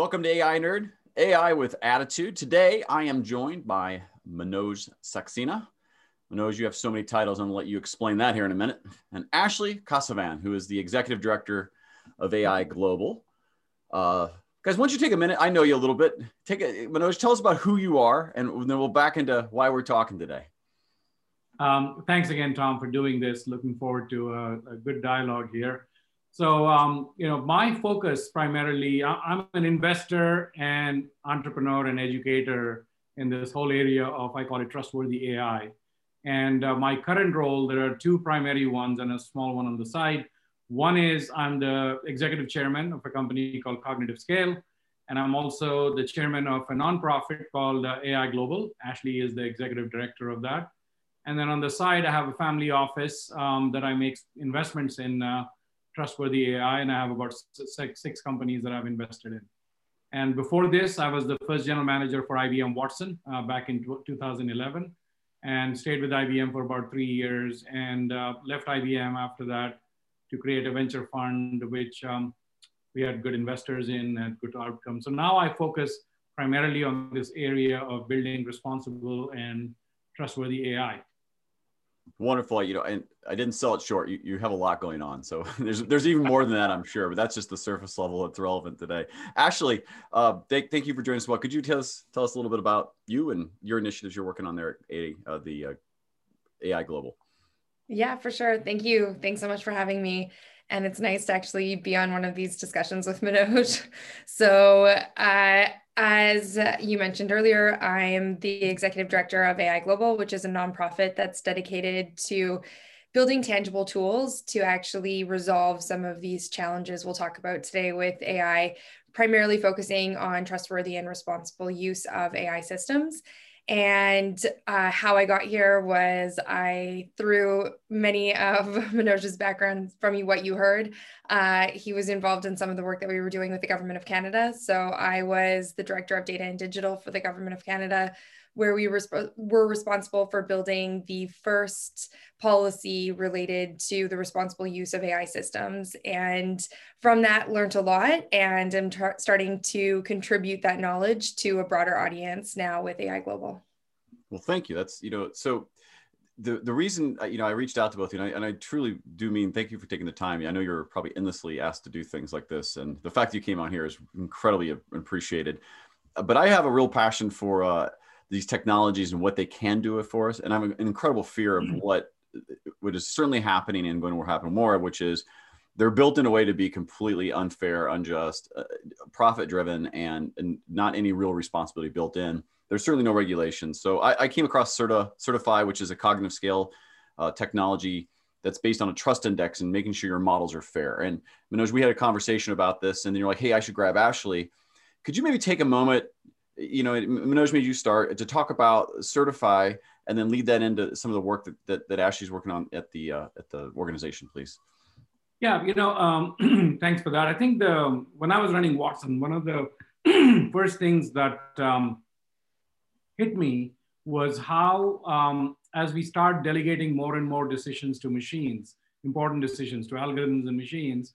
Welcome to AI Nerd, AI with Attitude. Today, I am joined by Manoj Saxena. Manoj, you have so many titles. I'm going to let you explain that here in a minute. And Ashley Casovan, who is the Executive Director of AI Global. Uh, guys, once you take a minute, I know you a little bit. Take a, Manoj, tell us about who you are, and then we'll back into why we're talking today. Um, thanks again, Tom, for doing this. Looking forward to a, a good dialogue here. So, um, you know, my focus primarily, I'm an investor and entrepreneur and educator in this whole area of, I call it trustworthy AI. And uh, my current role, there are two primary ones and a small one on the side. One is I'm the executive chairman of a company called Cognitive Scale. And I'm also the chairman of a nonprofit called uh, AI Global. Ashley is the executive director of that. And then on the side, I have a family office um, that I make investments in uh, trustworthy AI, and I have about six, six companies that I've invested in. And before this, I was the first general manager for IBM Watson uh, back in 2011 and stayed with IBM for about three years and uh, left IBM after that to create a venture fund, which um, we had good investors in and good outcomes. So now I focus primarily on this area of building responsible and trustworthy AI wonderful you know and i didn't sell it short. You, you have a lot going on. So there's there's even more than that i'm sure but that's just the surface level that's relevant today. Ashley uh, thank, thank you for joining us well. Could you tell us tell us a little bit about you and your initiatives you're working on there at uh, the uh, ai global? Yeah for sure. Thank you. Thanks so much for having me and it's nice to actually be on one of these discussions with Manoj. So, uh, as you mentioned earlier, I am the executive director of AI Global, which is a nonprofit that's dedicated to building tangible tools to actually resolve some of these challenges we'll talk about today with AI, primarily focusing on trustworthy and responsible use of AI systems. And uh, how I got here was I, through many of Manoj's background from you, what you heard, uh, he was involved in some of the work that we were doing with the Government of Canada. So I was the Director of Data and Digital for the Government of Canada where we resp- were responsible for building the first policy related to the responsible use of AI systems. And from that, learned a lot and am starting to contribute that knowledge to a broader audience now with AI Global. Well, thank you. That's, you know, so the, the reason uh, you know I reached out to both of you, and I, and I, truly do mean thank you for taking the time. I know you're probably endlessly asked to do things like this, and the fact that you came on here is incredibly appreciated. But I have a real passion for uh, these technologies and what they can do for us. And I have an incredible fear of mm. what what is certainly happening and going to happen more, which is they're built in a way to be completely unfair, unjust, uh, profit driven, and, and not any real responsibility built in. There's certainly no regulations. So I, I came across Certa, Certifai, which is a cognitive scale uh, technology that's based on a trust index and making sure your models are fair. And Manoj, we had a conversation about this, and then you're like, hey, I should grab Ashley. Could you maybe take a moment you know, Manoj made you start to talk about Certifai and then lead that into some of the work that, that, that Ashley's working on at the, uh, at the organization, please. Yeah, you know, um, thanks for that. I think the, when I was running Watson, one of the first things that um, hit me was how, um, as we start delegating more and more decisions to machines, important decisions to algorithms and machines,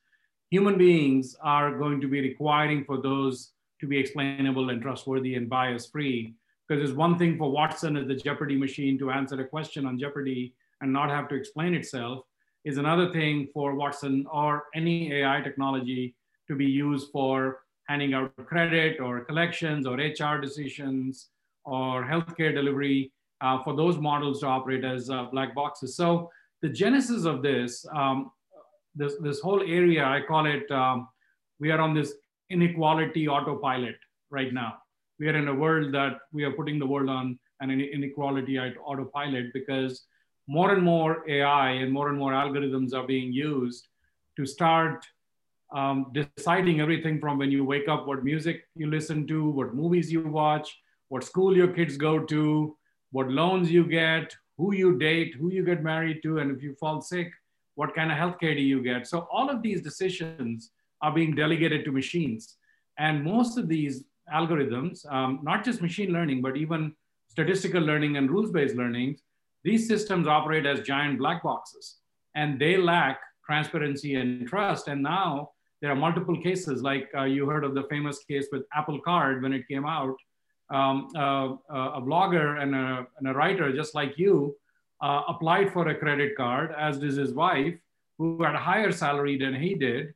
human beings are going to be requiring for those to be explainable and trustworthy and bias free. Because it's one thing for Watson as the Jeopardy machine to answer a question on Jeopardy and not have to explain itself, is another thing for Watson or any AI technology to be used for handing out credit or collections or HR decisions or healthcare delivery uh, for those models to operate as uh, black boxes. So the genesis of this, um, this, this whole area, I call it, um, we are on this inequality autopilot right now. We are in a world that we are putting the world on an inequality autopilot because more and more AI and more and more algorithms are being used to start um, deciding everything from when you wake up, what music you listen to, what movies you watch, what school your kids go to, what loans you get, who you date, who you get married to, and if you fall sick, what kind of healthcare do you get? So all of these decisions are being delegated to machines. And most of these algorithms, um, not just machine learning, but even statistical learning and rules-based learning, these systems operate as giant black boxes and they lack transparency and trust. And now there are multiple cases, like uh, you heard of the famous case with Apple Card when it came out. Um, uh, uh, a blogger and a, and a, writer, just like you, uh, applied for a credit card, as did his wife, who had a higher salary than he did.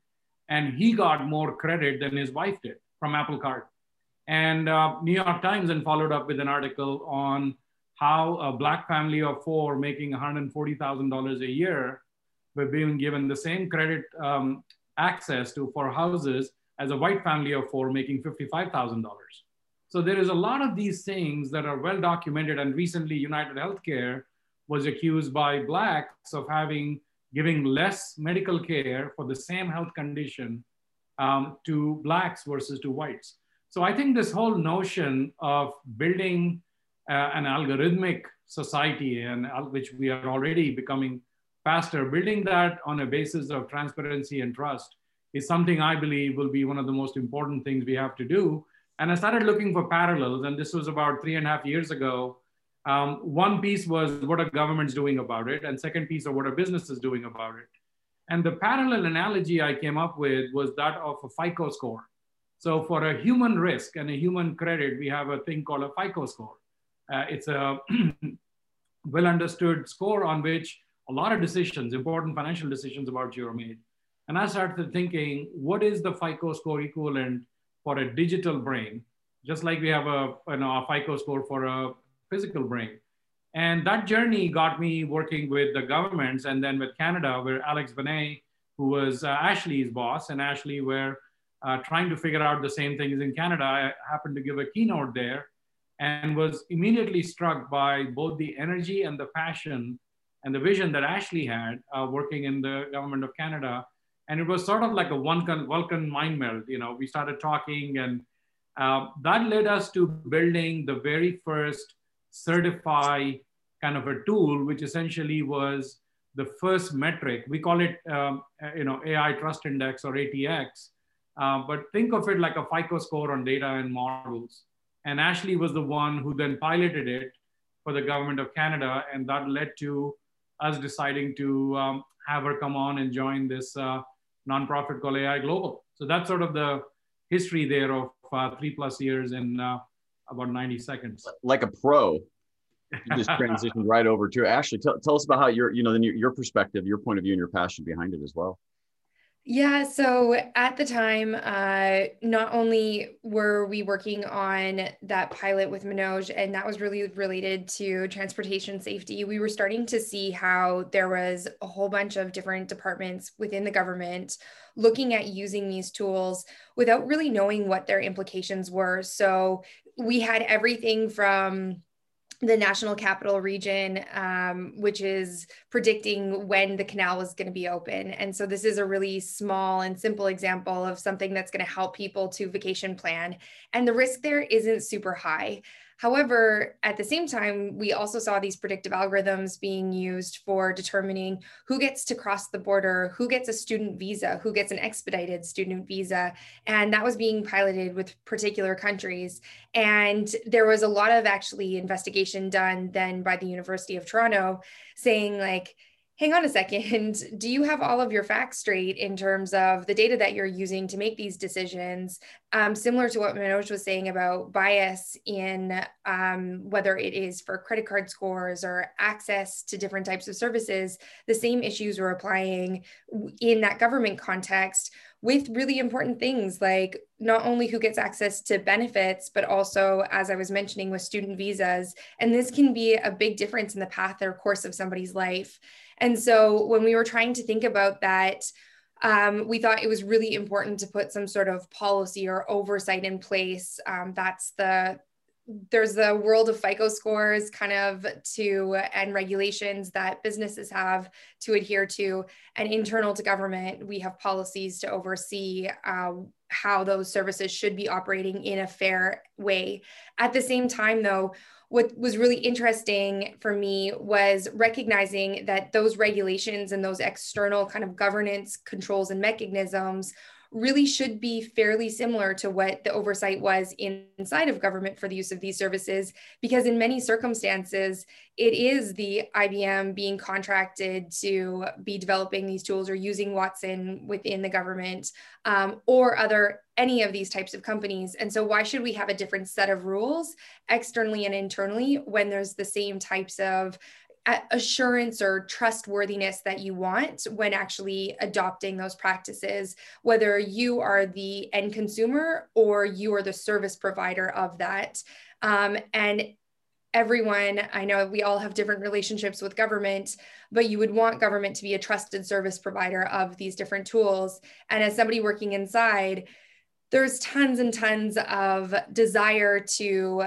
And he got more credit than his wife did from Apple Card. And uh, New York Times then followed up with an article on how a black family of four making $140,000 a year were being given the same credit um, access to for houses as a white family of four making $55,000. So there is a lot of these things that are well documented and recently United Healthcare was accused by blacks of having giving less medical care for the same health condition um, to blacks versus to whites. So I think this whole notion of building uh, an algorithmic society and uh, which we are already becoming faster, building that on a basis of transparency and trust is something I believe will be one of the most important things we have to do. And I started looking for parallels, and this was about three and a half years ago. Um, one piece was what are governments doing about it, and second piece of what are businesses doing about it. And the parallel analogy I came up with was that of a FICO score. So for a human risk and a human credit, we have a thing called a FICO score. Uh, it's a well understood score on which a lot of decisions, important financial decisions about you are made. And I started thinking, what is the FICO score equivalent for a digital brain? Just like we have a, you know, a FICO score for a physical brain. And that journey got me working with the governments and then with Canada, where Alex Benay, who was uh, Ashley's boss, and Ashley were uh, trying to figure out the same things in Canada. I happened to give a keynote there and was immediately struck by both the energy and the passion and the vision that Ashley had uh, working in the government of Canada. And it was sort of like a Vulcan, Vulcan mind meld. You know, we started talking, and uh, that led us to building the very first Certifai kind of a tool, which essentially was the first metric. We call it, um, you know, AI Trust Index or ATX. Uh, but think of it like a FICO score on data and models. And Ashley was the one who then piloted it for the government of Canada. And that led to us deciding to um, have her come on and join this uh, nonprofit called AI Global. So that's sort of the history there of uh, three plus years uh, about 90 seconds. Like a pro, you just transitioned right over to Ashley. Tell, tell us about how your, you know, then your, your perspective, your point of view, and your passion behind it as well. Yeah, so at the time, uh, not only were we working on that pilot with Manoj, and that was really related to transportation safety, we were starting to see how there was a whole bunch of different departments within the government looking at using these tools without really knowing what their implications were. So we had everything from the National Capital Region, um, which is predicting when the canal was going to be open. And so this is a really small and simple example of something that's going to help people to vacation plan. And the risk there isn't super high. However, at the same time, we also saw these predictive algorithms being used for determining who gets to cross the border, who gets a student visa, who gets an expedited student visa. And that was being piloted with particular countries. And there was a lot of actually investigation done then by the University of Toronto saying, like, hang on a second, do you have all of your facts straight in terms of the data that you're using to make these decisions? Um, similar to what Manoj was saying about bias in um, whether it is for credit card scores or access to different types of services, the same issues were applying in that government context with really important things like not only who gets access to benefits, but also, as I was mentioning, with student visas. And this can be a big difference in the path or course of somebody's life. And so when we were trying to think about that, um, we thought it was really important to put some sort of policy or oversight in place. Um, that's the there's the world of FICO scores kind of to and regulations that businesses have to adhere to, and internal to government, we have policies to oversee uh, how those services should be operating in a fair way. At the same time, though, what was really interesting for me was recognizing that those regulations and those external kind of governance controls and mechanisms really should be fairly similar to what the oversight was inside of government for the use of these services, because in many circumstances, it is the IBM being contracted to be developing these tools or using Watson within the government um, or other any of these types of companies. And so why should we have a different set of rules externally and internally when there's the same types of assurance or trustworthiness that you want when actually adopting those practices, whether you are the end consumer or you are the service provider of that. Um, and everyone, I know we all have different relationships with government, but you would want government to be a trusted service provider of these different tools. And as somebody working inside, there's tons and tons of desire to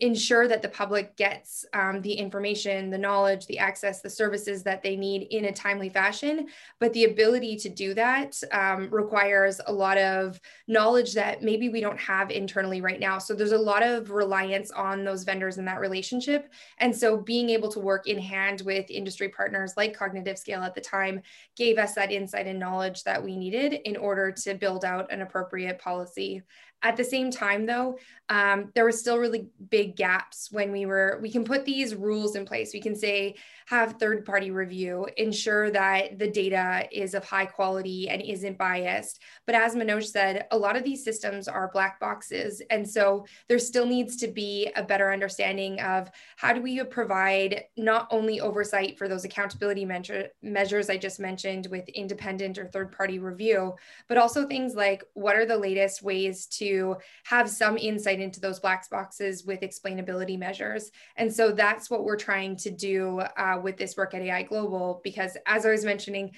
ensure that the public gets um, the information, the knowledge, the access, the services that they need in a timely fashion. But the ability to do that um, requires a lot of knowledge that maybe we don't have internally right now. So there's a lot of reliance on those vendors in that relationship. And so being able to work in hand with industry partners like Cognitive Scale at the time gave us that insight and knowledge that we needed in order to build out an appropriate policy. At the same time, though, um, there was still really big gaps when we were, we can put these rules in place. We can say, have third party review, ensure that the data is of high quality and isn't biased. But as Manoj said, a lot of these systems are black boxes. And so there still needs to be a better understanding of how do we provide not only oversight for those accountability measure, measures I just mentioned with independent or third party review, but also things like what are the latest ways to have some insight into those black boxes with explainability measures. And so that's what we're trying to do uh, with this work at AI Global because, as I was mentioning,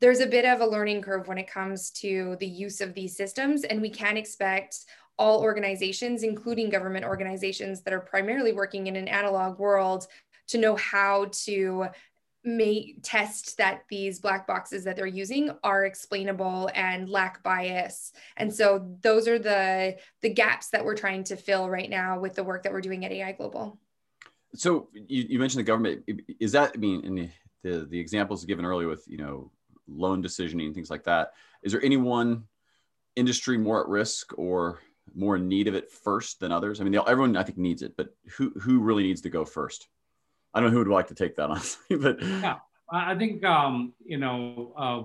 there's a bit of a learning curve when it comes to the use of these systems, and we can expect all organizations, including government organizations that are primarily working in an analog world, to know how to may test that these black boxes that they're using are explainable and lack bias and so those are the the gaps that we're trying to fill right now with the work that we're doing at ai global so you, you mentioned the government. Is that I mean, in the, the, the examples given earlier with you know loan decisioning and things like that? Is there any one industry more at risk or more in need of it first than others? I mean, everyone I think needs it, but who who really needs to go first? I don't know who would like to take that honestly, but yeah, I think um, you know uh,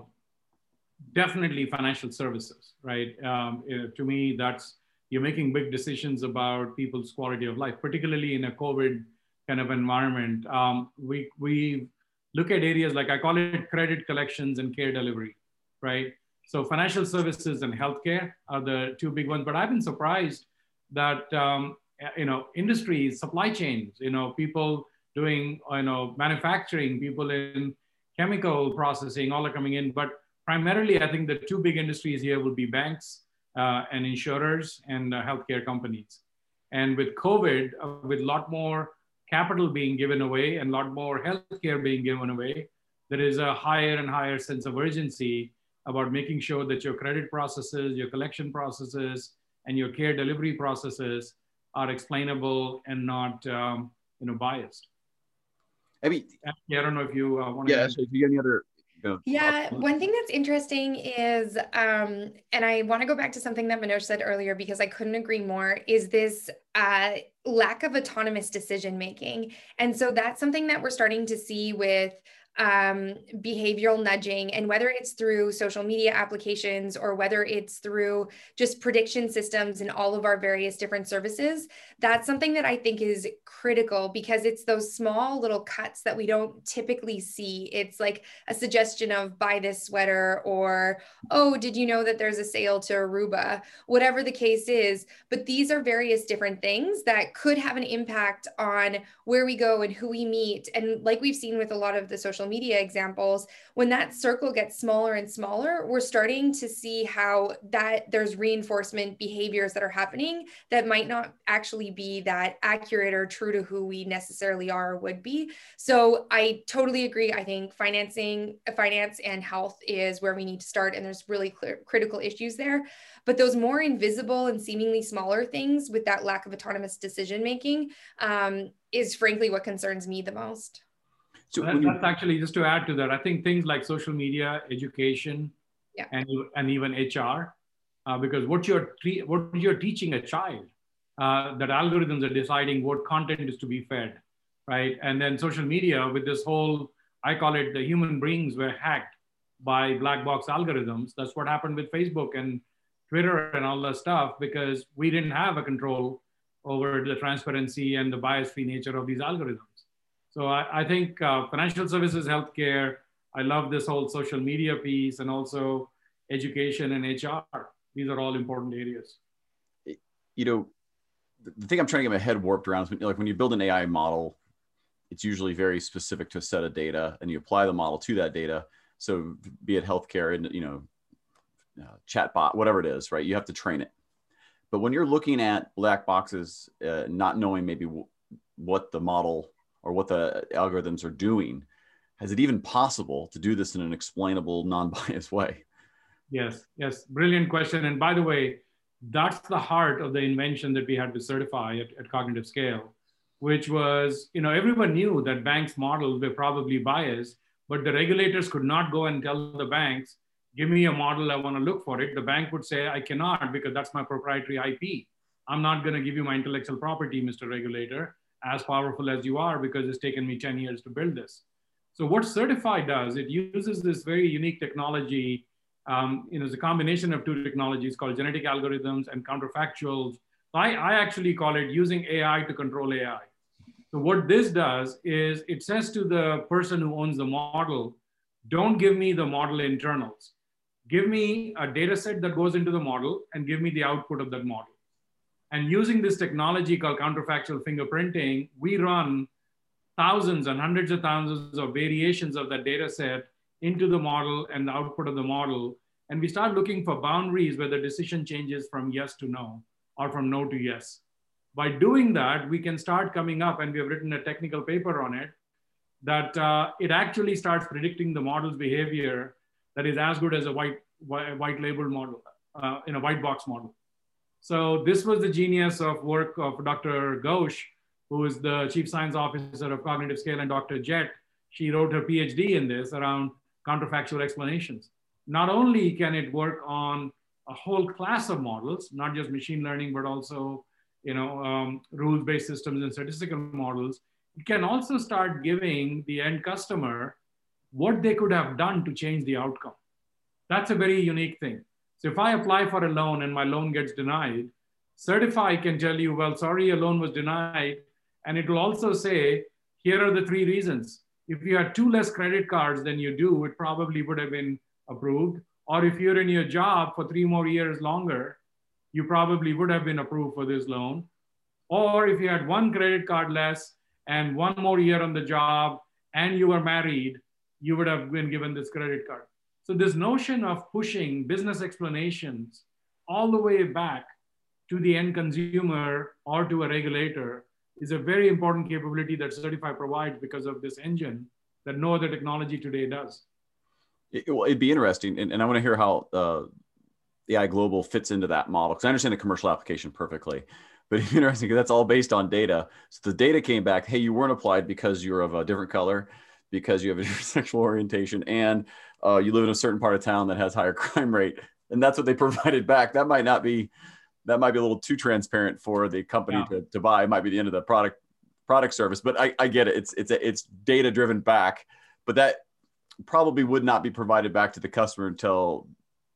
definitely financial services, right? Um, to me, that's you're making big decisions about people's quality of life, particularly in a COVID kind of environment. Um, we, we look at areas like I call it credit collections and care delivery, right? So financial services and healthcare are the two big ones. But I've been surprised that um, you know industries, supply chains, you know people doing you know manufacturing, people in chemical processing, all are coming in. But primarily, I think the two big industries here will be banks uh, and insurers and uh, healthcare companies. And with COVID, uh, with a lot more capital being given away and a lot more healthcare being given away, there is a higher and higher sense of urgency about making sure that your credit processes, your collection processes, and your care delivery processes are explainable and not, um, you know, biased. I mean, yeah, I don't know if you uh, want to. Yeah, so do you have any other yeah, one thing that's interesting is, um, and I want to go back to something that Manoj said earlier because I couldn't agree more, is this uh, lack of autonomous decision making. And so that's something that we're starting to see with um, behavioral nudging, and whether it's through social media applications or whether it's through just prediction systems in all of our various different services, that's something that I think is critical because it's those small little cuts that we don't typically see. It's like a suggestion of buy this sweater or, oh, did you know that there's a sale to Aruba? Whatever the case is. But these are various different things that could have an impact on where we go and who we meet. And like we've seen with a lot of the social media examples, when that circle gets smaller and smaller, we're starting to see how that there's reinforcement behaviors that are happening that might not actually be that accurate or true to who we necessarily are or would be. So I totally agree. I think financing, finance and health is where we need to start, and there's really clear, critical issues there. But those more invisible and seemingly smaller things with that lack of autonomous decision making um, is frankly what concerns me the most. So that, that's actually just to add to that. I think things like social media, education, yeah. and and even HR uh, because what you're what you're teaching a child uh, that algorithms are deciding what content is to be fed, right? And then social media with this whole I call it the human brains were hacked by black box algorithms. That's what happened with Facebook and Twitter and all that stuff because we didn't have a control over the transparency and the bias-free nature of these algorithms. So I, I think uh, financial services, healthcare, I love this whole social media piece and also education and HR. These are all important areas. You know, the thing I'm trying to get my head warped around is when, like when you build an AI model, it's usually very specific to a set of data and you apply the model to that data. So be it healthcare and, you know, uh, chatbot, whatever it is, right? You have to train it. But when you're looking at black boxes, uh, not knowing maybe w- what the model or what the algorithms are doing, is it even possible to do this in an explainable, non-biased way? Yes, yes, brilliant question. And by the way, that's the heart of the invention that we had to Certifai at, at Cognitive Scale, which was, you know, everyone knew that banks' models were probably biased, but the regulators could not go and tell the banks, give me a model, I want to look for it. The bank would say, I cannot because that's my proprietary IP. I'm not going to give you my intellectual property, Mr. Regulator, as powerful as you are because it's taken me 10 years to build this. So what Certifai does, it uses this very unique technology. Um, you know, it's a combination of two technologies called genetic algorithms and counterfactuals. I, I actually call it using AI to control AI. So what this does is it says to the person who owns the model, don't give me the model internals give me a data set that goes into the model and give me the output of that model. And using this technology called counterfactual fingerprinting, we run thousands and hundreds of thousands of variations of that data set into the model and the output of the model. And we start looking for boundaries where the decision changes from yes to no or from no to yes. By doing that, we can start coming up, and we have written a technical paper on it, that uh, it actually starts predicting the model's behavior that is as good as a white, white labeled model, uh, in a white box model. So this was the genius of work of Dr. Ghosh, who is the chief science officer of Cognitive Scale, and Dr. Jett. She wrote her PhD in this around counterfactual explanations. Not only can it work on a whole class of models, not just machine learning, but also you know, um, rules-based systems and statistical models, it can also start giving the end customer what they could have done to change the outcome. That's a very unique thing. So if I apply for a loan and my loan gets denied, Certifai can tell you, well, sorry, your loan was denied. And it will also say, here are the three reasons. If you had two less credit cards than you do, it probably would have been approved. Or if you're in your job for three more years longer, you probably would have been approved for this loan. Or if you had one credit card less and one more year on the job and you were married, you would have been given this credit card. So this notion of pushing business explanations all the way back to the end consumer or to a regulator is a very important capability that Certifai provides because of this engine that no other technology today does. It, would be interesting, and, and I want to hear how uh, AI Global fits into that model because I understand the commercial application perfectly, but interesting because that's all based on data. So the data came back, hey, you weren't applied because you're of a different color because you have a sexual orientation and uh, you live in a certain part of town that has higher crime rate and that's what they provided back. That might not be that might be a little too transparent for the company yeah. to, to buy. It might be the end of the product product service but i, I get it. It's it's it's data driven back but that probably would not be provided back to the customer until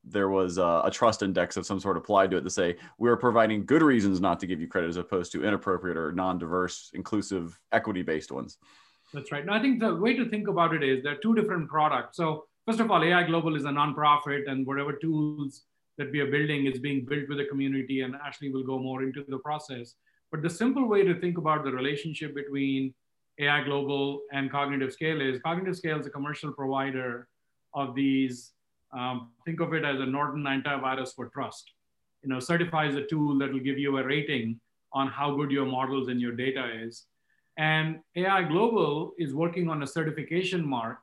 there was a, a, trust index of some sort applied to it to say we're providing good reasons not to give you credit as opposed to inappropriate or non-diverse inclusive equity based ones that's right. Now, I think the way to think about it is there are two different products. So first of all, AI Global is a nonprofit and whatever tools that we are building is being built with the community and Ashley will go more into the process. But the simple way to think about the relationship between AI Global and Cognitive Scale is Cognitive Scale is a commercial provider of these, um, think of it as a Norton antivirus for trust. You know, certifies a tool that will give you a rating on how good your models and your data is. And AI Global is working on a certification mark,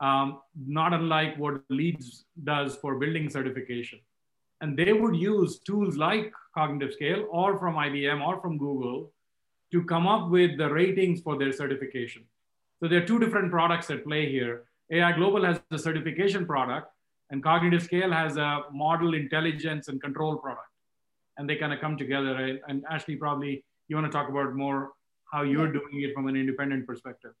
um, not unlike what LEEDS does for building certification. And they would use tools like Cognitive Scale or from IBM or from Google to come up with the ratings for their certification. So there are two different products at play here. AI Global has the certification product, And cognitive scale has a model intelligence and control product. And they kind of come together. And, and Ashley, probably you want to talk about more how you're doing it from an independent perspective.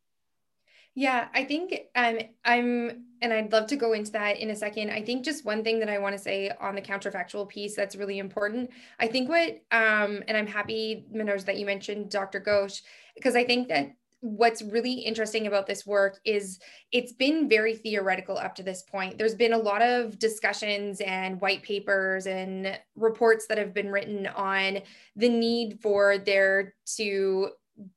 Yeah, I think um, I'm, and I'd love to go into that in a second. I think just one thing that I want to say on the counterfactual piece that's really important. I think what, um, and I'm happy, Manoj, that you mentioned Dr. Ghosh, because I think that what's really interesting about this work is it's been very theoretical up to this point. There's been a lot of discussions and white papers and reports that have been written on the need for there to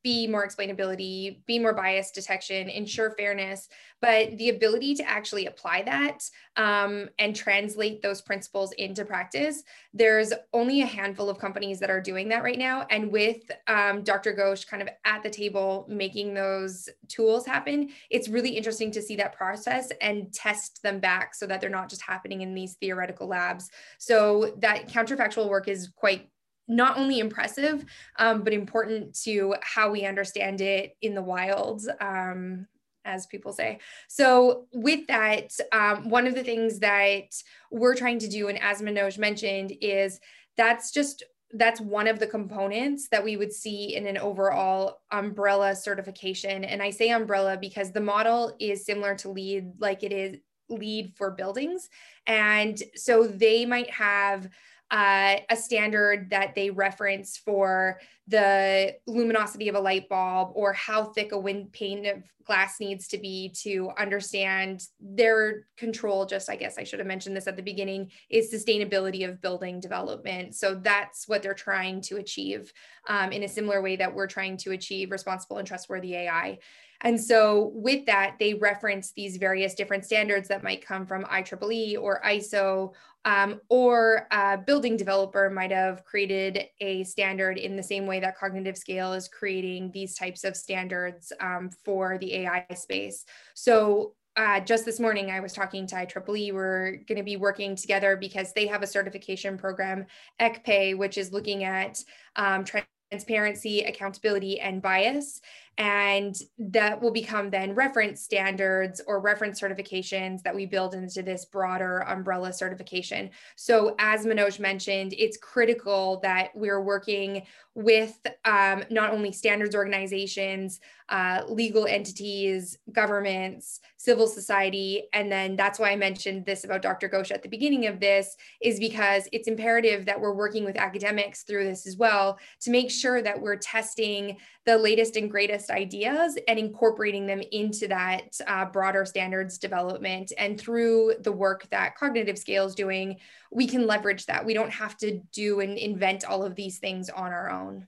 be more explainability, be more bias detection, ensure fairness, but the ability to actually apply that um, and translate those principles into practice, there's only a handful of companies that are doing that right now. And with um, Dr. Ghosh kind of at the table making those tools happen, it's really interesting to see that process and test them back so that they're not just happening in these theoretical labs. So that counterfactual work is quite not only impressive, um, but important to how we understand it in the wild. Um, as people say. So, with that, um, one of the things that we're trying to do, and as Manoj mentioned, is that's just that's one of the components that we would see in an overall umbrella certification. And I say umbrella because the model is similar to LEED, like it is LEED for buildings. And so they might have uh, a standard that they reference for the luminosity of a light bulb or how thick a wind pane of glass needs to be to understand their control just i guess i should have mentioned this at the beginning is sustainability of building development. So that's what they're trying to achieve um, in a similar way that we're trying to achieve responsible and trustworthy ai and so with that, they reference these various different standards that might come from IEEE or ISO, um, or a building developer might have created a standard in the same way that cognitive scale is creating these types of standards um, for the AI space. So uh, just this morning, I was talking to IEEE. We're going to be working together because they have a certification program, ECPE, which is looking at um, transparency, accountability, and bias and that will become then reference standards or reference certifications that we build into this broader umbrella certification. So as Manoj mentioned, it's critical that we're working with um, not only standards organizations, uh, legal entities, governments, civil society, and then that's why I mentioned this about Dr. Ghosh at the beginning of this, is because it's imperative that we're working with academics through this as well to make sure that we're testing the latest and greatest ideas and incorporating them into that uh, broader standards development. And through the work that Cognitive Scale is doing, we can leverage that. We don't have to do and invent all of these things on our own.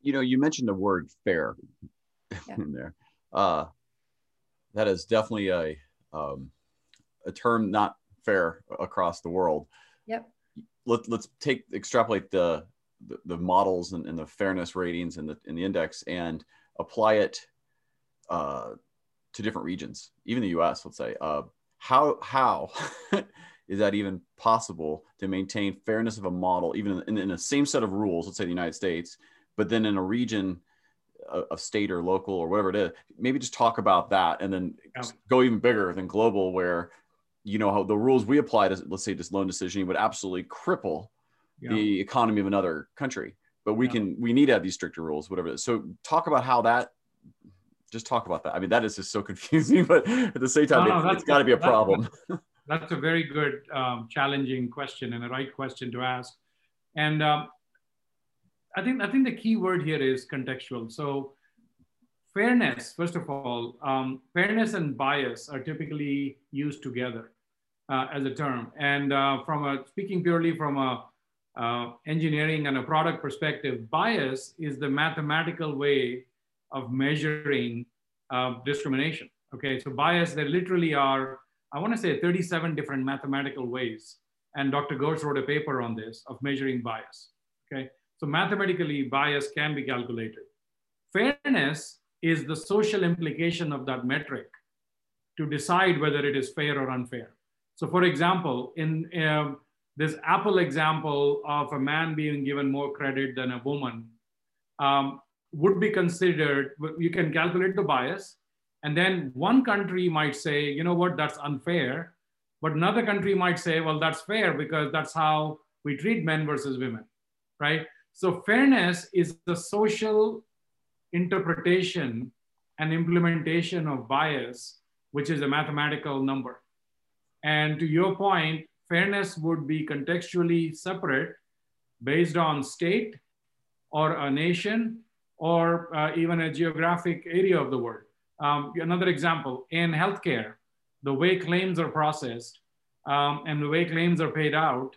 You know, you mentioned the word fair yeah. in there. Uh, that is definitely a um, a term not fair across the world. Yep. Let, let's take extrapolate the the, the models and, and, the fairness ratings and the, in the index and apply it uh, to different regions, even the U.S. Let's say, uh, how how is that even possible to maintain fairness of a model, even in, in the same set of rules? Let's say the United States, but then in a region of state or local or whatever it is, maybe just talk about that, and then yeah. go even bigger than global, where you know how the rules we apply to let's say this loan decision would absolutely cripple yeah. the economy of another country. But we yeah. can we need to have these stricter rules, whatever. So talk about how that. Just talk about that. I mean, that is just so confusing, but at the same time, no, no, it, has got to be a problem. that's a very good, um, challenging question and a right question to ask. And um, I think I think the key word here is contextual. So fairness, first of all, um, fairness and bias are typically used together uh, as a term. And uh, from a speaking purely from a uh, engineering and a product perspective, bias is the mathematical way of measuring uh, discrimination. Okay, so bias, there literally are, I want to say 37 different mathematical ways. And Dr. Ghosh wrote a paper on this of measuring bias. Okay, so mathematically, bias can be calculated. Fairness is the social implication of that metric to decide whether it is fair or unfair. So, for example, in um, this Apple example of a man being given more credit than a woman um, would be considered, you can calculate the bias. And then one country might say, you know what, that's unfair. But another country might say, well, that's fair because that's how we treat men versus women, right? So fairness is the social interpretation and implementation of bias, which is a mathematical number. And to your point, fairness would be contextually separate based on state or a nation or uh, even a geographic area of the world. Um, another example, in healthcare, the way claims are processed um, and the way claims are paid out,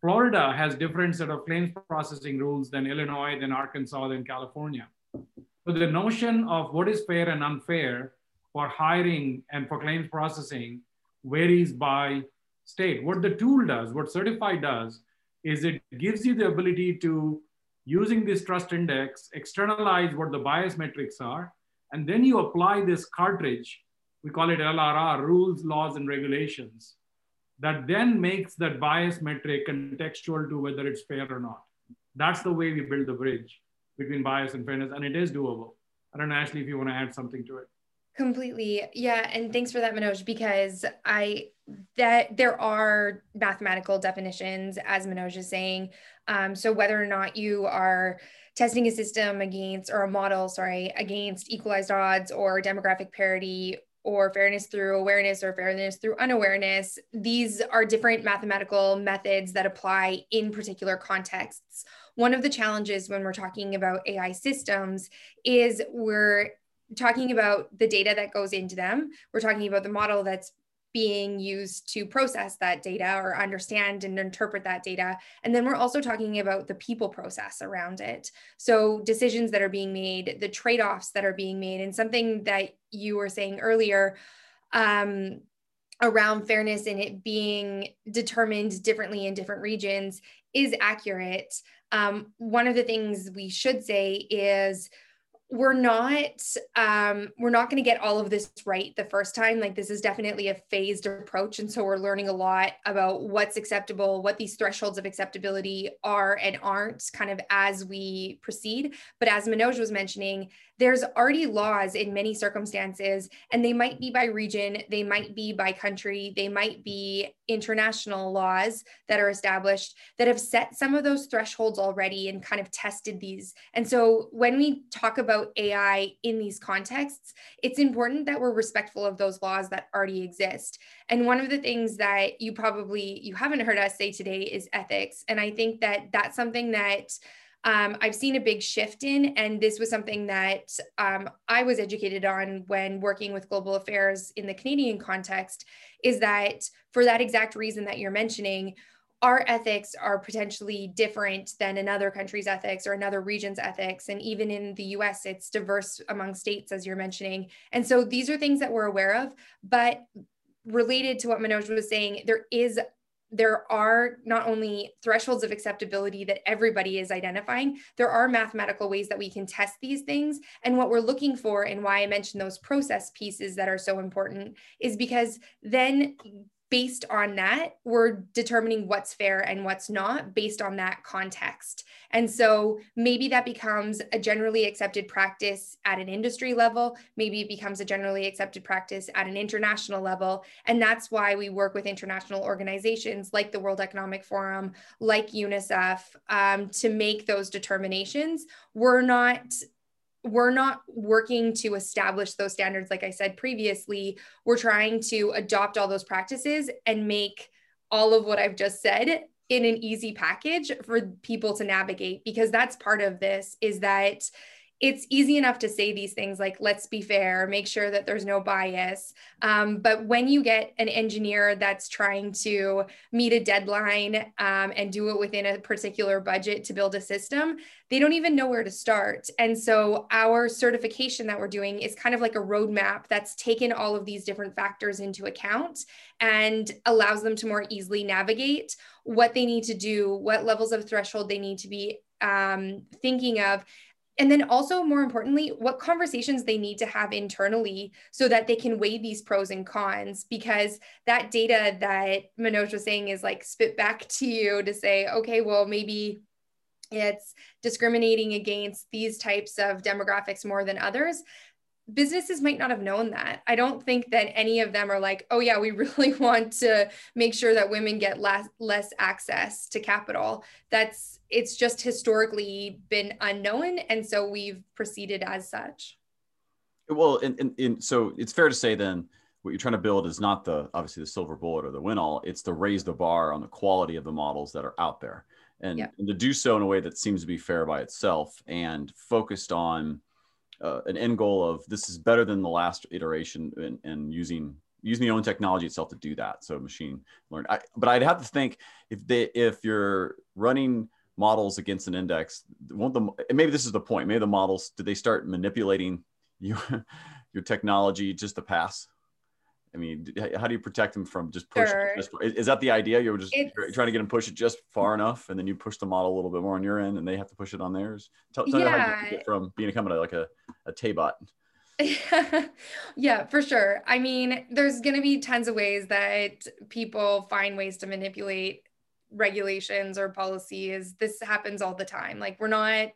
Florida has different set of claims processing rules than Illinois, than Arkansas, than California. So the notion of what is fair and unfair for hiring and for claims processing varies by state. What the tool does, what Certifai does, is it gives you the ability to, using this trust index, externalize what the bias metrics are, and then you apply this cartridge, we call it LRR, rules, laws, and regulations, that then makes that bias metric contextual to whether it's fair or not. That's the way we build the bridge between bias and fairness, and it is doable. I don't know, Ashley, if you want to add something to it. Completely. Yeah. And thanks for that, Manoj, because I, that there are mathematical definitions, as Manoj is saying. Um, so whether or not you are testing a system against, or a model, sorry, against equalized odds or demographic parity or fairness through awareness or fairness through unawareness, these are different mathematical methods that apply in particular contexts. One of the challenges when we're talking about AI systems is we're talking about the data that goes into them. We're talking about the model that's being used to process that data or understand and interpret that data. And then we're also talking about the people process around it. So, decisions that are being made, the trade offs that are being made, and something that you were saying earlier. Um, around fairness and it being determined differently in different regions is accurate. Um, one of the things we should say is we're not um, we're not going to get all of this right the first time like this is definitely a phased approach and so we're learning a lot about what's acceptable what these thresholds of acceptability are and aren't kind of as we proceed but as manoj was mentioning there's already laws in many circumstances, and they might be by region, they might be by country, they might be international laws that are established that have set some of those thresholds already and kind of tested these. And so when we talk about AI in these contexts, it's important that we're respectful of those laws that already exist. And one of the things that you probably you haven't heard us say today is ethics. And I think that that's something that um, I've seen a big shift in, and this was something that um, I was educated on when working with global affairs in the Canadian context. Is that for that exact reason that you're mentioning, our ethics are potentially different than another country's ethics or another region's ethics. And even in the US, it's diverse among states, as you're mentioning. And so these are things that we're aware of. But related to what Manoj was saying, there is there are not only thresholds of acceptability that everybody is identifying, there are mathematical ways that we can test these things. And what we're looking for, and why I mentioned those process pieces that are so important, is because then based on that, we're determining what's fair and what's not based on that context. And so maybe that becomes a generally accepted practice at an industry level. Maybe it becomes a generally accepted practice at an international level. And that's why we work with international organizations like the World Economic Forum, like UNICEF, um, to make those determinations. We're not we're not working to establish those standards like i said previously. We're trying to adopt all those practices and make all of what i've just said in an easy package for people to navigate because that's part of this is that it's easy enough to say these things like let's be fair make sure that there's no bias. Um, but when you get an engineer that's trying to meet a deadline um, and do it within a particular budget to build a system they don't even know where to start. And so our certification that we're doing is kind of like a roadmap that's taken all of these different factors into account and allows them to more easily navigate what they need to do what levels of threshold they need to be um, thinking of and then also more importantly what conversations they need to have internally so that they can weigh these pros and cons because that data that manoj was saying is like spit back to you to say okay well maybe it's discriminating against these types of demographics more than others businesses might not have known that. I don't think that any of them are like, oh yeah, we really want to make sure that women get less less access to capital. That's it's just historically been unknown, and so we've proceeded as such. Well, and, and, and so it's fair to say then what you're trying to build is not the obviously the silver bullet or the win all. It's to raise the bar on the quality of the models that are out there, and, and to do so in a way that seems to be fair by itself and focused on uh, an end goal of this is better than the last iteration and, and using using the own technology itself to do that. So machine learn. I, but I'd have to think if they if you're running models against an index, won't the maybe this is the point. Maybe the models did they start manipulating your your technology just to pass? I mean, how do you protect them from just pushing? Sure. Is that the idea? You're just it's, trying to get them push it just far enough, and then you push the model a little bit more on your end, and they have to push it on theirs. Tell, tell yeah. how you get from being becoming like a a Taybot. yeah, for sure. I mean, there's going to be tons of ways that people find ways to manipulate regulations or policies. This happens all the time. Like, we're not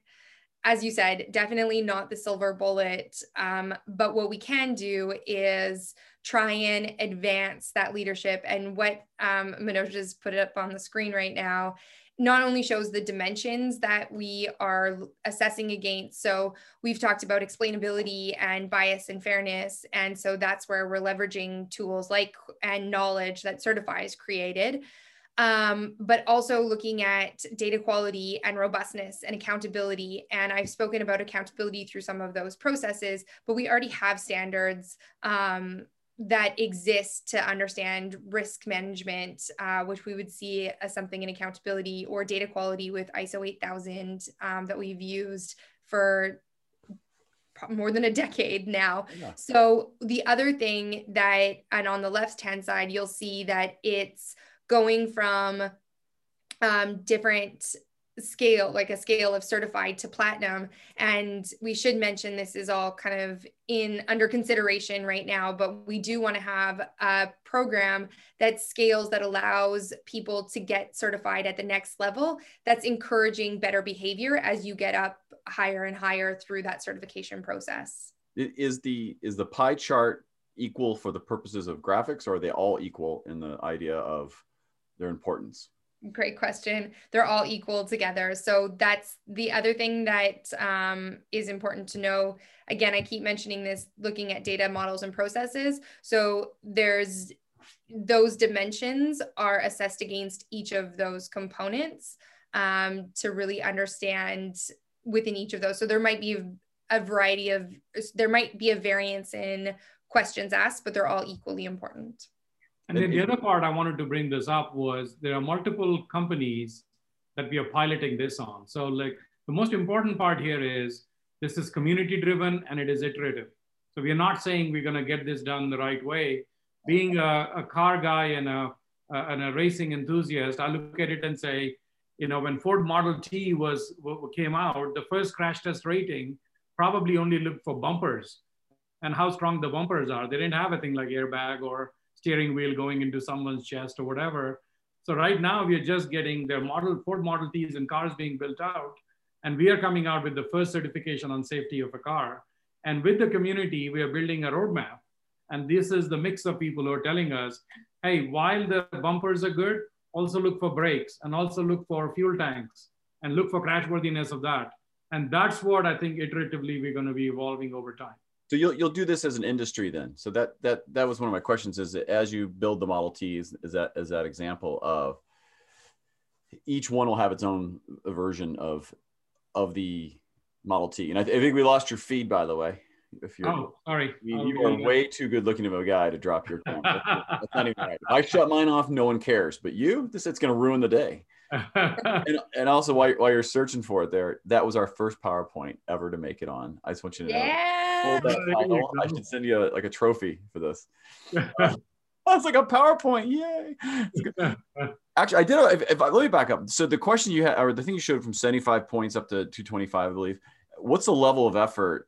as you said, definitely not the silver bullet. Um, but what we can do is try and advance that leadership. And what um, Manoj has put up on the screen right now not only shows the dimensions that we are assessing against. So we've talked about explainability and bias and fairness. And so that's where we're leveraging tools like and knowledge that Certifai created um, but also looking at data quality and robustness and accountability. And I've spoken about accountability through some of those processes, but we already have standards um, that exist to understand risk management, uh, which we would see as something in accountability or data quality with ISO 8000 um, that we've used for more than a decade now. Yeah. So the other thing that, and on the left hand side, you'll see that it's going from um, different scale, like a scale of certified to platinum. And we should mention this is all kind of in under consideration right now, but we do want to have a program that scales that allows people to get certified at the next level. That's encouraging better behavior as you get up higher and higher through that certification process. Is the is the pie chart equal for the purposes of graphics or are they all equal in the idea of their importance? Great question. They're all equal together. So that's the other thing that um, is important to know. Again, I keep mentioning this looking at data models and processes. So there's those dimensions are assessed against each of those components um, to really understand within each of those. So there might be a variety of, there might be a variance in questions asked, but they're all equally important. And then the other part I wanted to bring this up was there are multiple companies that we are piloting this on. So like the most important part here is this is community driven and it is iterative. So we are not saying we're going to get this done the right way. Being a, a car guy and a, a, and a racing enthusiast, I look at it and say, you know, when Ford Model T was came out, the first crash test rating probably only looked for bumpers and how strong the bumpers are. They didn't have a thing like airbag or steering wheel going into someone's chest or whatever. So right now we are just getting their model Ford Model Ts and cars being built out. And we are coming out with the first certification on safety of a car. And with the community, we are building a roadmap. And this is the mix of people who are telling us, hey, while the bumpers are good, also look for brakes and also look for fuel tanks and look for crashworthiness of that. And that's what I think iteratively we're going to be evolving over time. So you'll you'll do this as an industry then. So that that that was one of my questions. Is that as you build the Model Ts, is that is that example of each one will have its own version of of the Model T. And I, th- I think we lost your feed, by the way. If you're, oh, sorry, oh, you, you are way too good looking of a guy to drop your phone. That's, that's not even right. I shut mine off, no one cares. But you, this it's going to ruin the day. and, and, also while, while you're searching for it there, that was our first PowerPoint ever to make it on. I just want you to know. Yeah. Title, I should send you a, like a trophy for this. Oh, that's like a PowerPoint. Yay. Actually, I did. If, if I, let me back up. So the question you had, or the thing you showed from 75 points up to 225, I believe. What's the level of effort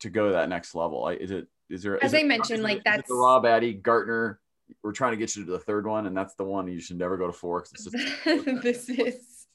to go to that next level? Is it, is there, as is I it, mentioned, like that's the Rob Addy Gartner we're trying to get you to the third one, and that's the one you should never go to four. Just- this is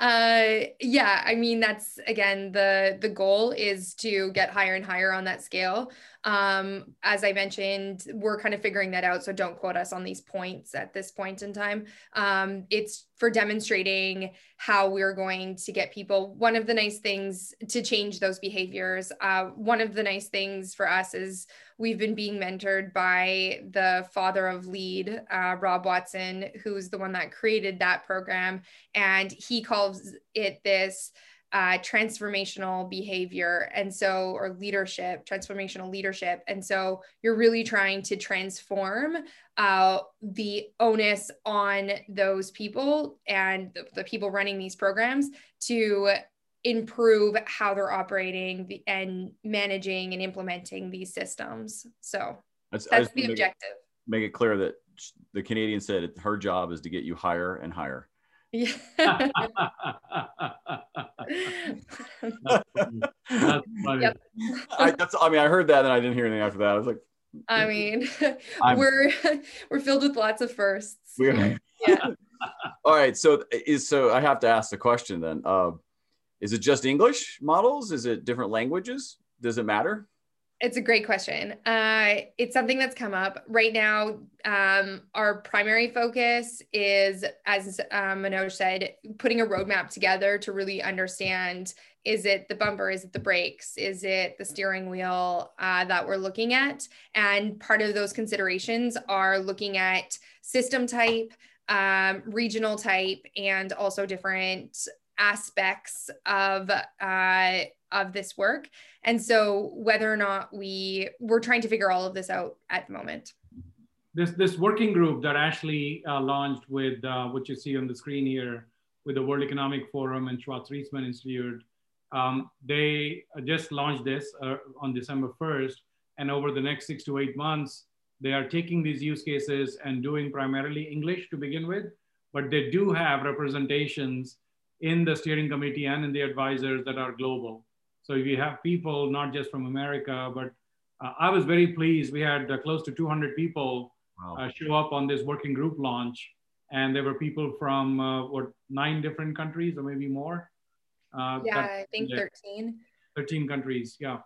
uh, yeah, I mean that's again the the goal is to get higher and higher on that scale. Um, as I mentioned, we're kind of figuring that out, so don't quote us on these points at this point in time. Um, it's for demonstrating how we're going to get people. One of the nice things to change those behaviors. Uh, one of the nice things for us is we've been being mentored by the father of LEED, uh, Rob Watson, who's the one that created that program, and he calls it this uh, transformational behavior and so or leadership transformational leadership. And so you're really trying to transform uh, the onus on those people and the, the people running these programs to improve how they're operating and managing and implementing these systems. So that's, that's the objective. make it clear that the canadian said her job is to get you higher and higher yeah. that's funny. Yep. I, that's, I mean, I heard that and I didn't hear anything after that. I was like, I mean, we're we're filled with lots of firsts. yeah. All right. So is so I have to ask the question then. Uh, is it just English models? Is it different languages? Does it matter? It's a great question. Uh, it's something that's come up right now. Um, our primary focus is, as um, Manoj said, putting a roadmap together to really understand: is it the bumper? Is it the brakes? Is it the steering wheel uh, that we're looking at? And part of those considerations are looking at system type, um, regional type, and also different aspects of uh, of this work. And so whether or not we we're trying to figure all of this out at the moment. This this working group that Ashley uh, launched with uh, what you see on the screen here with the World Economic Forum and Schwartz Reisman Institute, um, they just launched this uh, on December 1st. And over the next six to eight months, they are taking these use cases and doing primarily English to begin with, but they do have representations in the steering committee and in the advisors that are global. So if you have people not just from America, but uh, I was very pleased. We had uh, close to 200 people wow. uh, show up on this working group launch, and there were people from uh, what nine different countries or maybe more. Uh, yeah, I think 13. 13 countries. Yeah.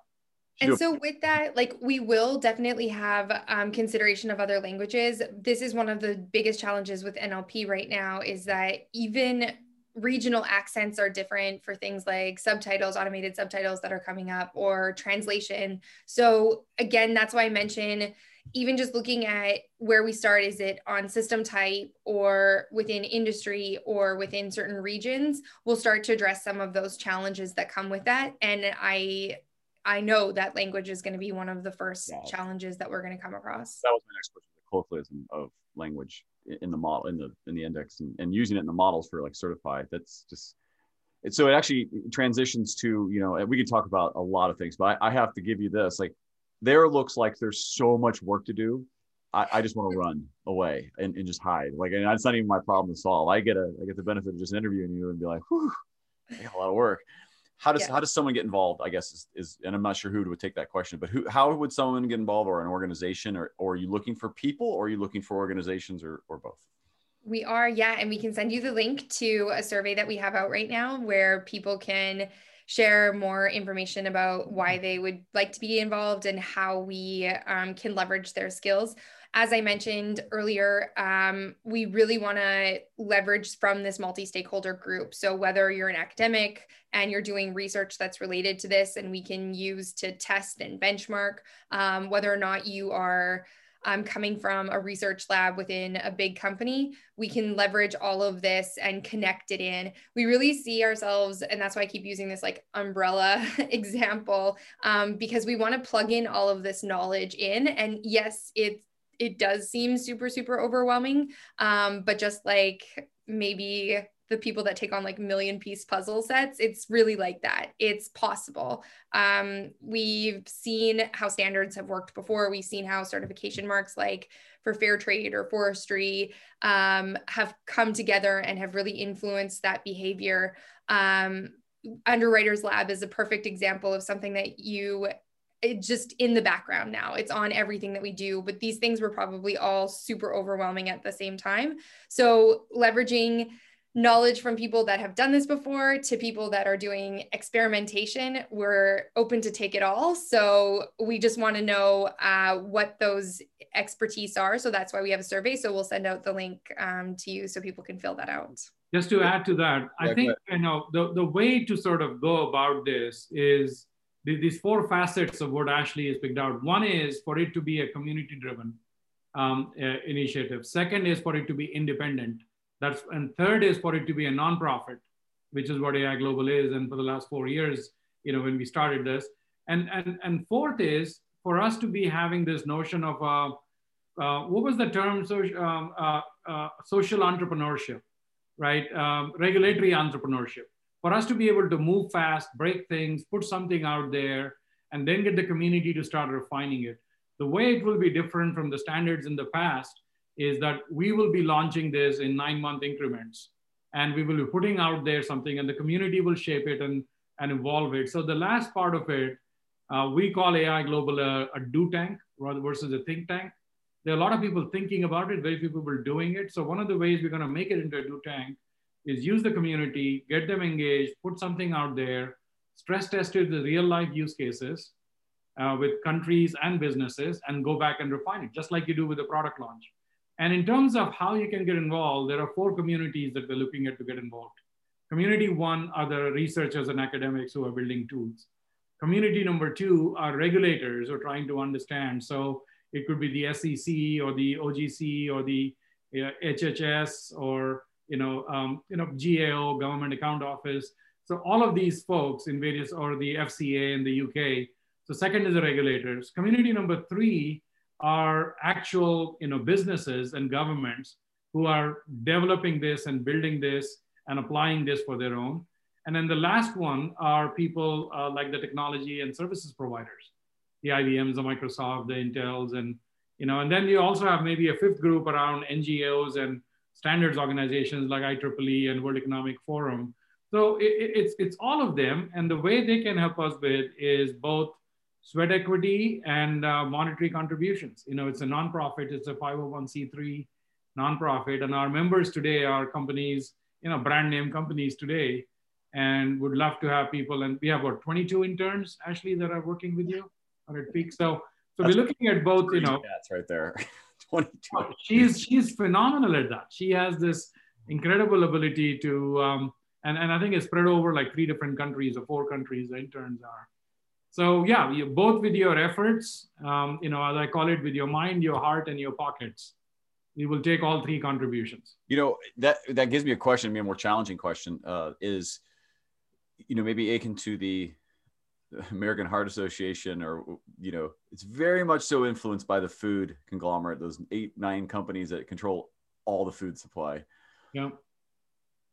And so, with that, like we will definitely have um, consideration of other languages. This is one of the biggest challenges with NLP right now is that even regional accents are different for things like subtitles, automated subtitles that are coming up, or translation. So, again, that's why I mention even just looking at where we start is it on system type or within industry or within certain regions we'll start to address some of those challenges that come with that and i i know that language is going to be one of the first yeah. challenges that we're going to come across that was my next question the colloquialism of language in the model in the in the index and, and using it in the models for like Certifai that's just so it actually transitions to you know we could talk about a lot of things but I, I have to give you this like there looks like there's so much work to do I, I just want to run away and, and just hide like and that's not even my problem to solve. I get a i get the benefit of just interviewing you and be like whew I got a lot of work how does yeah. how does someone get involved i guess is, is and i'm not sure who would take that question but who how would someone get involved or an organization or, or are you looking for people or are you looking for organizations or, or both we are yeah and we can send you the link to a survey that we have out right now where people can share more information about why they would like to be involved and how we um, can leverage their skills as I mentioned earlier, um, we really want to leverage from this multi stakeholder group. So, whether you're an academic and you're doing research that's related to this, and we can use to test and benchmark, um, whether or not you are um, coming from a research lab within a big company, we can leverage all of this and connect it in. We really see ourselves, and that's why I keep using this like umbrella example, um, because we want to plug in all of this knowledge in. And yes, it's it does seem super super overwhelming um, but just like maybe the people that take on like million piece puzzle sets it's really like that. It's possible. Um, we've seen how standards have worked before. We've seen how certification marks like for fair trade or forestry um, have come together and have really influenced that behavior. Um, underwriters lab is a perfect example of something that you just in the background now. It's on everything that we do, but these things were probably all super overwhelming at the same time. So leveraging knowledge from people that have done this before to people that are doing experimentation. We're open to take it all. So we just want to know uh, what those expertise are. So that's why we have a survey. So we'll send out the link um, to you so people can fill that out. Just to add to that, I think you know the, the way to sort of go about this is these four facets of what Ashley has picked out. One is for it to be a community driven um, uh, initiative. Second is for it to be independent. That's and third is for it to be a nonprofit, which is what AI Global is. And for the last four years, you know, when we started this, and and and fourth is for us to be having this notion of uh, uh, what was the term? So, um, uh, uh, social entrepreneurship, right? Um, regulatory entrepreneurship. For us to be able to move fast, break things, put something out there, and then get the community to start refining it. The way it will be different from the standards in the past is that we will be launching this in nine month increments and we will be putting out there something and the community will shape it and, and evolve it. So the last part of it, uh, we call AI Global a, a do tank rather versus a think tank. There are a lot of people thinking about it, very few people doing it. So one of the ways we're going to make it into a do tank is use the community, get them engaged, put something out there, stress tested the real life use cases uh, with countries and businesses, and go back and refine it, just like you do with a product launch. And in terms of how you can get involved, there are four communities that we're looking at to get involved. Community one are the researchers and academics who are building tools. Community number two are regulators who are trying to understand. So it could be the SEC or the OGC or the uh, HHS or you know, um, you know, GAO, Government Account Office. So all of these folks in various, or the FCA in the UK. So second is the regulators. Community number three are actual you know, businesses and governments who are developing this and building this and applying this for their own. And then the last one are people uh, like the technology and services providers, the IBMs, the Microsoft, the Intels, and you know, and then you also have maybe a fifth group around NGOs and standards organizations like IEEE and World Economic Forum. So it, it's it's all of them, and the way they can help us with is both sweat equity and uh, monetary contributions. You know, it's a nonprofit, it's a 501c3 nonprofit, and our members today are companies, you know, brand name companies today, and would love to have people. And we have about 22 interns, Ashley, that are working with you or at Peak. So, so That's we're looking at both. You know, that's right there. 22. She's she's phenomenal at that. She has this incredible ability to. Um, and, and I think it's spread over like three different countries or four countries the interns are. So yeah, you, both with your efforts, um, you know, as I call it, with your mind, your heart, and your pockets, you will take all three contributions. You know that that gives me a question, maybe a more challenging question. Uh, is you know maybe akin to the American Heart Association, or you know, it's very much so influenced by the food conglomerate, those eight nine companies that control all the food supply. Yeah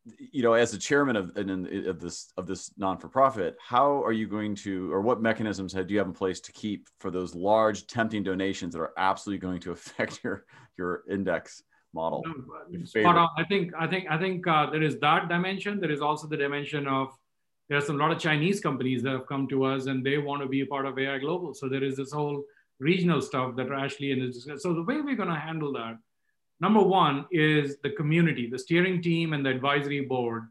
you know, as the chairman of, of this of this non for profit, how are you going to, or what mechanisms do you have in place to keep for those large tempting donations that are absolutely going to affect your your index model? I think I think I think uh, there is that dimension. There is also the dimension of there's a lot of Chinese companies that have come to us and they want to be a part of AI Global. So there is this whole regional stuff that Ashley and is so the way we're going to handle that Number one is the community, the steering team and the advisory board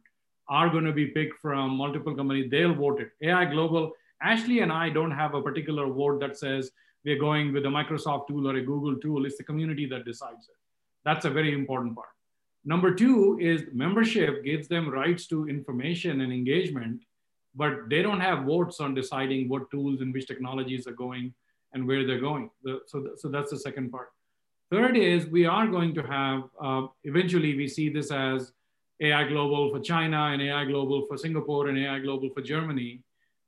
are going to be picked from multiple companies. They'll vote it. AI Global, Ashley and I don't have a particular vote that says we're going with a Microsoft tool or a Google tool. It's the community that decides it. That's a very important part. Number two is membership gives them rights to information and engagement, but they don't have votes on deciding what tools and which technologies are going and where they're going. So, so that's the second part. Third is we are going to have, uh, eventually we see this as AI Global for China and AI Global for Singapore and AI Global for Germany.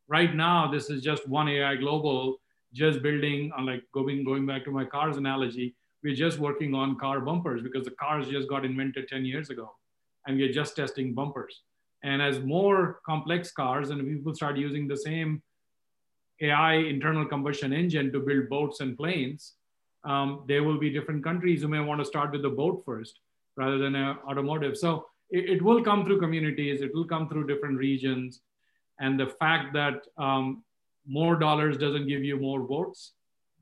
Right now, this is just one AI Global, just building on like going, going back to my cars analogy, we're just working on car bumpers because the cars just got invented 10 years ago and we're just testing bumpers. And as more complex cars and people start using the same AI internal combustion engine to build boats and planes, um, there will be different countries who may want to start with the boat first rather than an automotive. So it, it, will come through communities, it will come through different regions. And the fact that um, more dollars doesn't give you more votes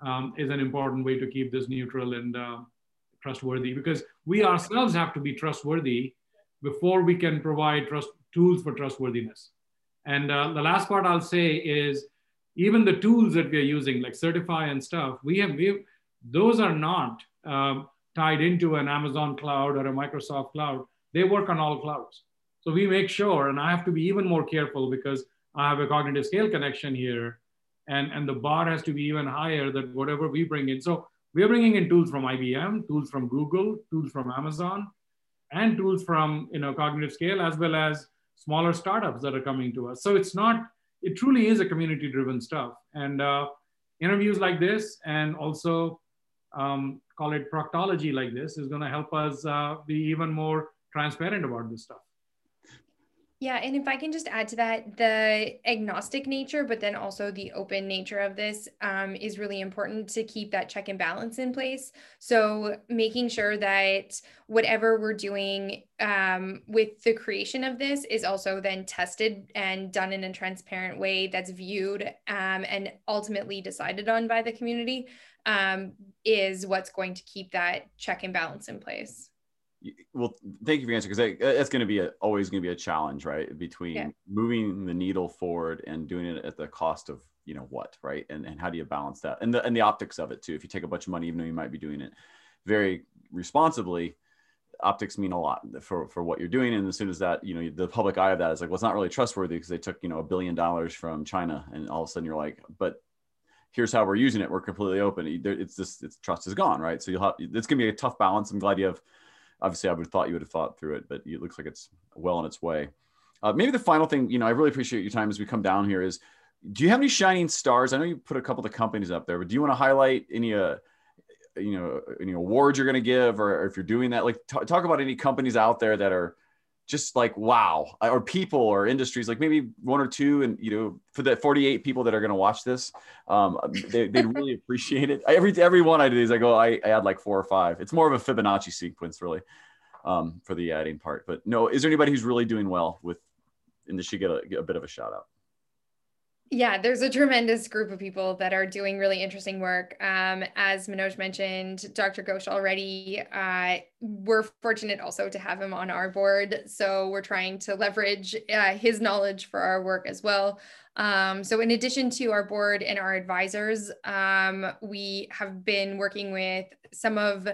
um, is an important way to keep this neutral and uh, trustworthy because we ourselves have to be trustworthy before we can provide trust tools for trustworthiness. And uh, the last part I'll say is even the tools that we are using, like Certifai and stuff, we have, we have those are not um, tied into an Amazon cloud or a Microsoft cloud. They work on all clouds. So we make sure, and I have to be even more careful because I have a CognitiveScale connection here, and, and the bar has to be even higher than whatever we bring in. So we are bringing in tools from IBM, tools from Google, tools from Amazon, and tools from you know CognitiveScale as well as smaller startups that are coming to us. So it's not, it truly is a community driven stuff. And uh, interviews like this and also um, call it proctology like this is going to help us uh, be even more transparent about this stuff. Yeah, and if I can just add to that, the agnostic nature, but then also the open nature of this um, is really important to keep that check and balance in place. So making sure that whatever we're doing um, with the creation of this is also then tested and done in a transparent way that's viewed um, and ultimately decided on by the community um, is what's going to keep that check and balance in place well thank you for your answer because that's going to be a, always going to be a challenge right between yeah. moving the needle forward and doing it at the cost of you know what right? And, and how do you balance that? And the and the optics of it too. If you take a bunch of money even though you might be doing it very responsibly optics mean a lot for, for what you're doing. And as soon as that you know the public eye of that is like well it's not really trustworthy because they took you know a billion dollars from china and all of a sudden you're like but here's how we're using it. We're completely open. It's just it's trust is gone right? So you'll have it's going to be a tough balance. I'm glad you have obviously I would have thought you would have thought through it, but it looks like it's well on its way. Uh, maybe the final thing, you know, I really appreciate your time as we come down here is, do you have any shining stars? I know you put a couple of the companies up there, but do you want to highlight any, uh, you know, any awards you're going to give, or, if you're doing that, like t- talk about any companies out there that are just like wow or people or industries like maybe one or two and you know for the 48 people that are going to watch this um, they, would really appreciate it. Every every one i do is i go I, I, add like four or five. It's more of a fibonacci sequence really um, for the adding part. But no is there anybody who's really doing well with and they should get a, get a bit of a shout out yeah, there's a tremendous group of people that are doing really interesting work. Um, as Manoj mentioned, Dr. Ghosh already, uh, we're fortunate also to have him on our board. So we're trying to leverage uh, his knowledge for our work as well. Um, so in addition to our board and our advisors, um, we have been working with some of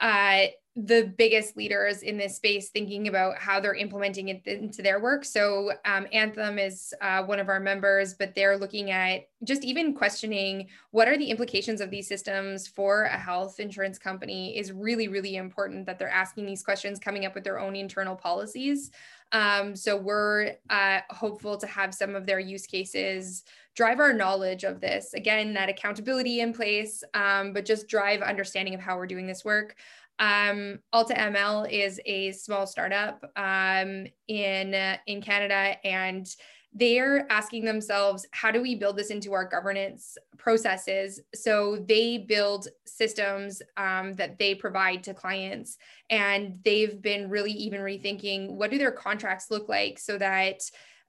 uh, the biggest leaders in this space thinking about how they're implementing it into their work. So, um, Anthem is uh, one of our members, but they're looking at just even questioning what are the implications of these systems for a health insurance company is really, really important that they're asking these questions, coming up with their own internal policies. Um, so, we're uh, hopeful to have some of their use cases drive our knowledge of this. Again, that accountability in place, um, but just drive understanding of how we're doing this work. Um, AltaML is a small startup um, in uh, in Canada, and they're asking themselves, how do we build this into our governance processes? So they build systems um, that they provide to clients, and they've been really even rethinking what do their contracts look like so that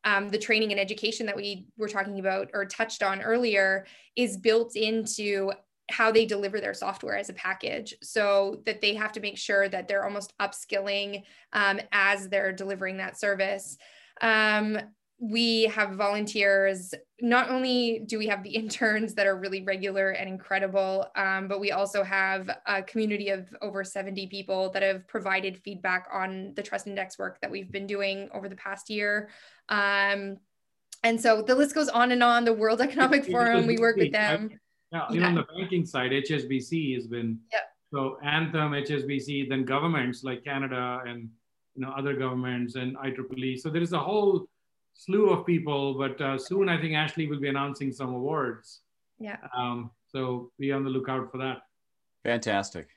um, the training and education that we were talking about or touched on earlier is built into how they deliver their software as a package so that they have to make sure that they're almost upskilling um, as they're delivering that service. Um, we have volunteers. Not only do we have the interns that are really regular and incredible um, but we also have a community of over 70 people that have provided feedback on the trust index work that we've been doing over the past year. Um, and so the list goes on and on. The world economic forum we work with them yeah, you know, on the banking side, HSBC has been yep. so Anthem, HSBC, then governments like Canada and you know other governments and IEEE. So there is a whole slew of people, but uh, soon I think Ashley will be announcing some awards. Yeah. Um, so be on the lookout for that. Fantastic.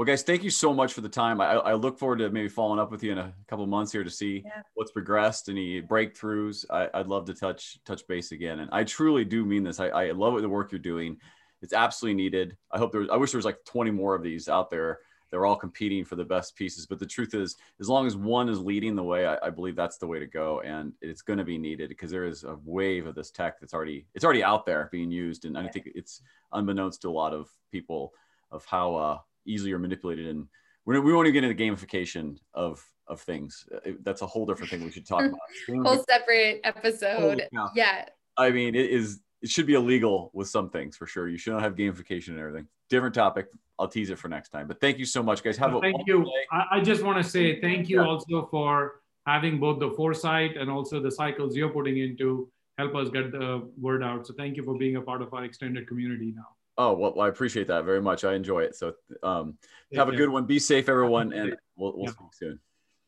Well, guys, thank you so much for the time. I, I look forward to maybe following up with you in a couple months here to see yeah. what's progressed, any breakthroughs. I, would love to touch touch base again, and I truly do mean this. I, I love the work you're doing. It's absolutely needed. I hope there. I wish there was like 20 more of these out there. They're all competing for the best pieces, but the truth is, as long as one is leading the way, I, I believe that's the way to go, and it's going to be needed because there is a wave of this tech that's already it's already out there being used, and I think it's unbeknownst to a lot of people of how uh, easily are manipulated and we're, we won't even get into the gamification of of things. Uh, that's a whole different thing we should talk about. whole separate episode. yeah. I mean, it is. It should be illegal with some things for sure. You should not have gamification and everything. Different topic. I'll tease it for next time. But thank you so much, guys. Have well, a thank you. I, I, just want to say thank you yeah. also for having both the foresight and also the cycles you're putting into help us get the word out. So thank you for being a part of our extended community now. Oh, well, I appreciate that very much. I enjoy it. So um, have a good one. Be safe, everyone, and we'll, we'll yeah. speak soon.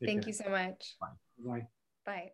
Thank you so much. Bye. Bye. Bye.